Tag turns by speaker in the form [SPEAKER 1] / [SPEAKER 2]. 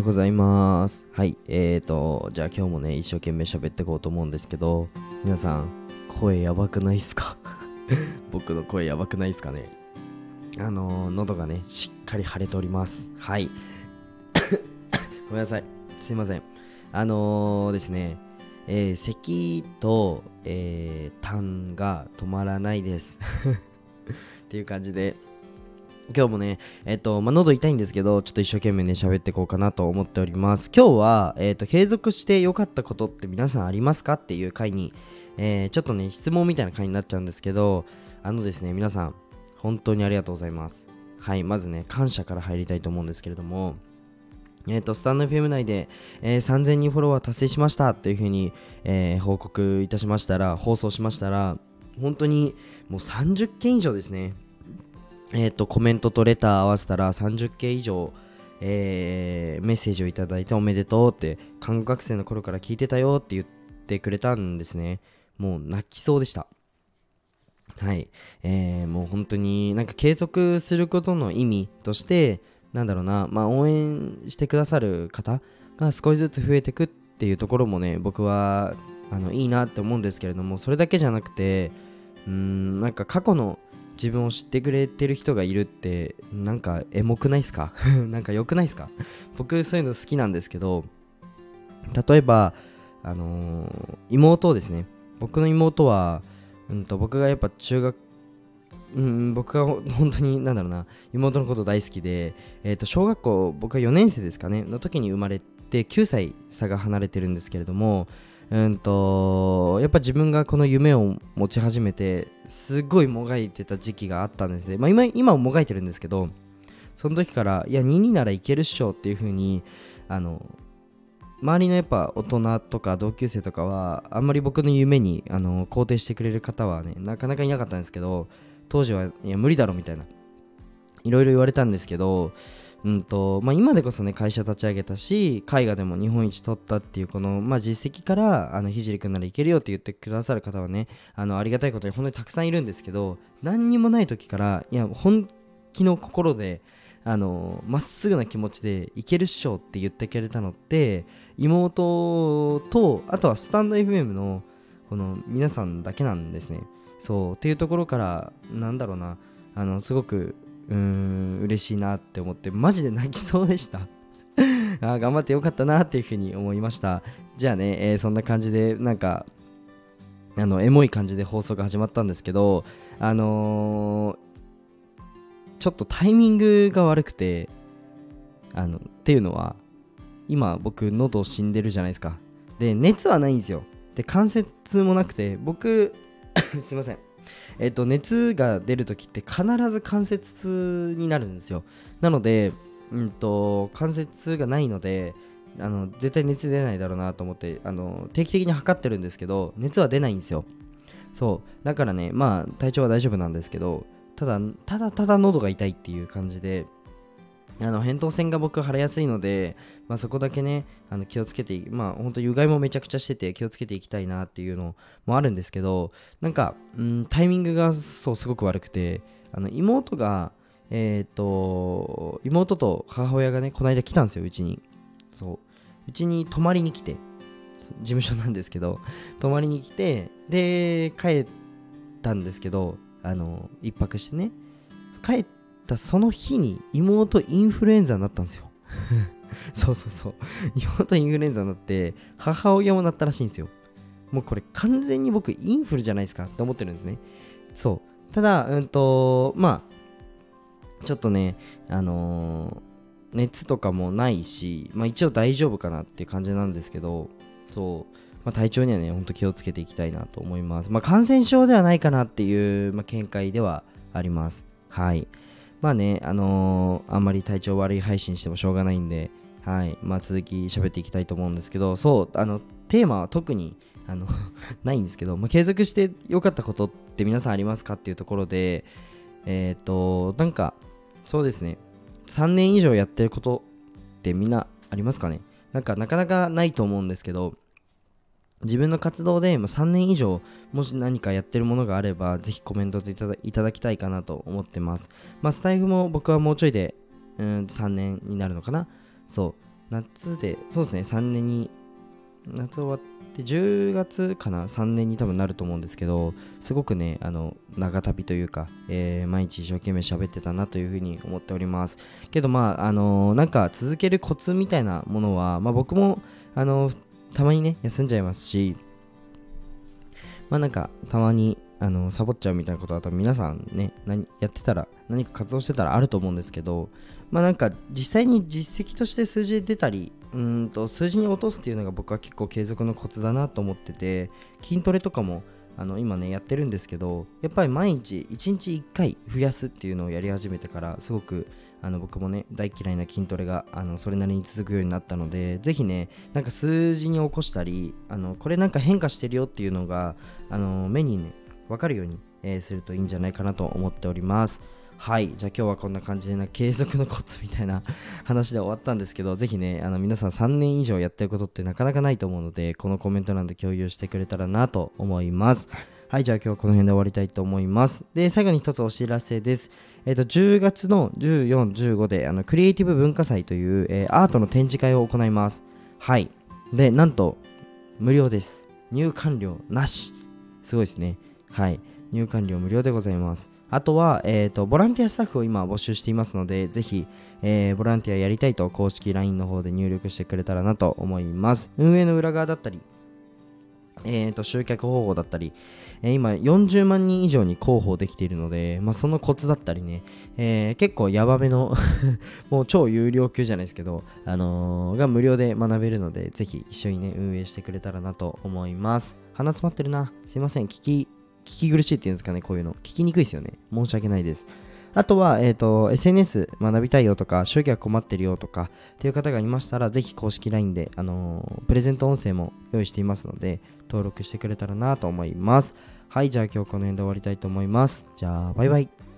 [SPEAKER 1] ようございます。はい、えーと、じゃあ今日もね、一生懸命喋っていこうと思うんですけど、皆さん、声やばくないっすか？僕の声やばくないっすかね？あのー、喉がね、しっかり腫れております。はい。ごめんなさい。すいません。あのー、ですね、えー、咳と、えー、痰が止まらないです。っていう感じで、今日もね、えっと、まあ、喉痛いんですけど、ちょっと一生懸命ね、喋っていこうかなと思っております。今日は、えっと、継続して良かったことって皆さんありますかっていう回に、えー、ちょっとね、質問みたいな回になっちゃうんですけど、あのですね、皆さん、本当にありがとうございます。はい、まずね、感謝から入りたいと思うんですけれども、えっ、と、スタンド FM 内で、えー、3000人フォロワー達成しましたというふうに、えー、報告いたしましたら、放送しましたら、本当にもう30件以上ですね、えっ、と、コメントとレター合わせたら30件以上、えー、メッセージをいただいておめでとうって、看護学生の頃から聞いてたよって言ってくれたんですね。もう泣きそうでした。はい。えー、もう本当になんか継続することの意味として、なんだろうな、まあ応援してくださる方が少しずつ増えてくっていうところもね、僕はあのいいなって思うんですけれども、それだけじゃなくて、うーん、なんか過去の自分を知ってくれてる人がいるってなんかエモくないっすか？なんか良くないっすか？僕そういうの好きなんですけど例えばあのー妹ですね。僕の妹は、うん、と僕がやっぱ中学うん、僕が本当になんだろうな妹のこと大好きで、えー、と小学校僕は4年生ですかねの時に生まれて9歳差が離れてるんですけれどもうんとやっぱ自分がこの夢を持ち始めてすごいもがいてた時期があったんですね、まあ、今今ももがいてるんですけどその時からいや22ならいけるっしょっていう風にあの周りのやっぱ大人とか同級生とかはあんまり僕の夢にあの肯定してくれる方はねなかなかいなかったんですけど当時はいや無理だろみたいないろいろ言われたんですけどうんとまあ、今でこそね会社立ち上げたし絵画でも日本一取ったっていうこの、まあ、実績からあのひじりくんならいけるよって言ってくださる方はねあのありがたいことに本当にたくさんいるんですけど何にもない時からいや本気の心でまっすぐな気持ちでいけるっしょって言ってくれたのって妹とあとはスタンド FM のこの皆さんだけなんですね。そうっていうところからなんだろうなあのすごくうん嬉しいなって思ってマジで泣きそうでした。あ頑張ってよかったなっていうふうに思いました。じゃあね、えーそんな感じでなんかあのエモい感じで放送が始まったんですけどあのーちょっとタイミングが悪くてあのっていうのは今僕喉死んでるじゃないですか。で熱はないんですよ。で関節もなくて僕 すいません。えっと熱が出るときって必ず関節痛になるんですよ。なのでうんと関節痛がないのであの絶対熱出ないだろうなと思ってあの定期的に測ってるんですけど熱は出ないんですよ。そう。だからねまあ体調は大丈夫なんですけどただただただ喉が痛いっていう感じであの扁桃腺が僕腫れやすいので、まあ、そこだけねあの気をつけてまあ本当有害もめちゃくちゃしてて気をつけていきたいなっていうのもあるんですけどなんか、うん、タイミングがそうすごく悪くてあの妹がえっ、と妹と母親がねこの間来たんですようちに。そう。うちに泊まりに来て事務所なんですけど泊まりに来てで帰ったんですけどあの一泊してね。帰ってたその日に妹インフルエンザになったんですよ。そうそうそう。妹インフルエンザになって母親もなったらしいんですよ。もうこれ完全に僕インフルじゃないですかって思ってるんですね。そう。ただうんとまあちょっとねあのー熱とかもないし、まあ、一応大丈夫かなっていう感じなんですけどそう、まあ、体調にはねほんと気をつけていきたいなと思います、まあ、感染症ではないかなっていう、まあ、見解ではあります。はい。まあねあのーあんまり体調悪い配信してもしょうがないんではい。まあ続き喋っていきたいと思うんですけどそうあのテーマは特にあの ないんですけど、まあ、継続して良かったことって皆さんありますかっていうところでえっ、となんかそうですね。3年以上やってることってみんなありますかね？なんかなかなかないと思うんですけど自分の活動で3年以上もし何かやってるものがあればぜひコメントでいただいただきたいかなと思ってます。まあスタイフも僕はもうちょいでうん3年になるのかな。そう。夏でそうですね。3年に夏終わって10月かな。3年に多分なると思うんですけどすごくねあの長旅というか、えー、毎日一生懸命喋ってたなというふうに思っております。けどまああのー、なんか続けるコツみたいなものは、まあ、僕もあのー、たまにね休んじゃいますしまあなんかたまにあのサボっちゃうみたいなことは多分皆さんね何やってたら何か活動してたらあると思うんですけどまあなんか実際に実績として数字で出たりうんと数字に落とすっていうのが僕は結構継続のコツだなと思ってて筋トレとかもあの今ねやってるんですけどやっぱり毎日1日1回増やすっていうのをやり始めてからすごくあの僕もね大嫌いな筋トレがあのそれなりに続くようになったので是非ねなんか数字に起こしたりあのこれなんか変化してるよっていうのがあの目にね分かるように、えー、するといいんじゃないかなと思っております。はい。じゃあ今日はこんな感じでな、継続のコツみたいな 話で終わったんですけど、ぜひね、あの皆さん3年以上やってることってなかなかないと思うので、このコメント欄で共有してくれたらなと思います。はい。じゃあ今日はこの辺で終わりたいと思います。で、最後に一つお知らせです。えっ、ー、と、10月の14、15で、あの、クリエイティブ文化祭という、えー、アートの展示会を行います。はい。で、なんと、無料です。入館料なし。すごいですね。はい。入館料無料でございます。あとは、えーと、ボランティアスタッフを今募集していますので、ぜひ、えー、ボランティアやりたいと公式 LINE の方で入力してくれたらなと思います。運営の裏側だったり、えーと、集客方法だったり、えー、今40万人以上に広報できているので、まあ、そのコツだったりね、えー、結構ヤバめの もう超有料級じゃないですけど、あのー、が無料で学べるので、ぜひ一緒にね、運営してくれたらなと思います。鼻詰まってるな。すいません。聞き聞き苦しいっていうんですかね、こういうの。聞きにくいですよね。申し訳ないです。あとは、えっ、ー、と、SNS 学びたいよとか、集客困ってるよとか、っていう方がいましたら、ぜひ公式 LINE で、あのー、プレゼント音声も用意していますので、登録してくれたらなと思います。はい、じゃあ今日この辺で終わりたいと思います。じゃあ、バイバイ。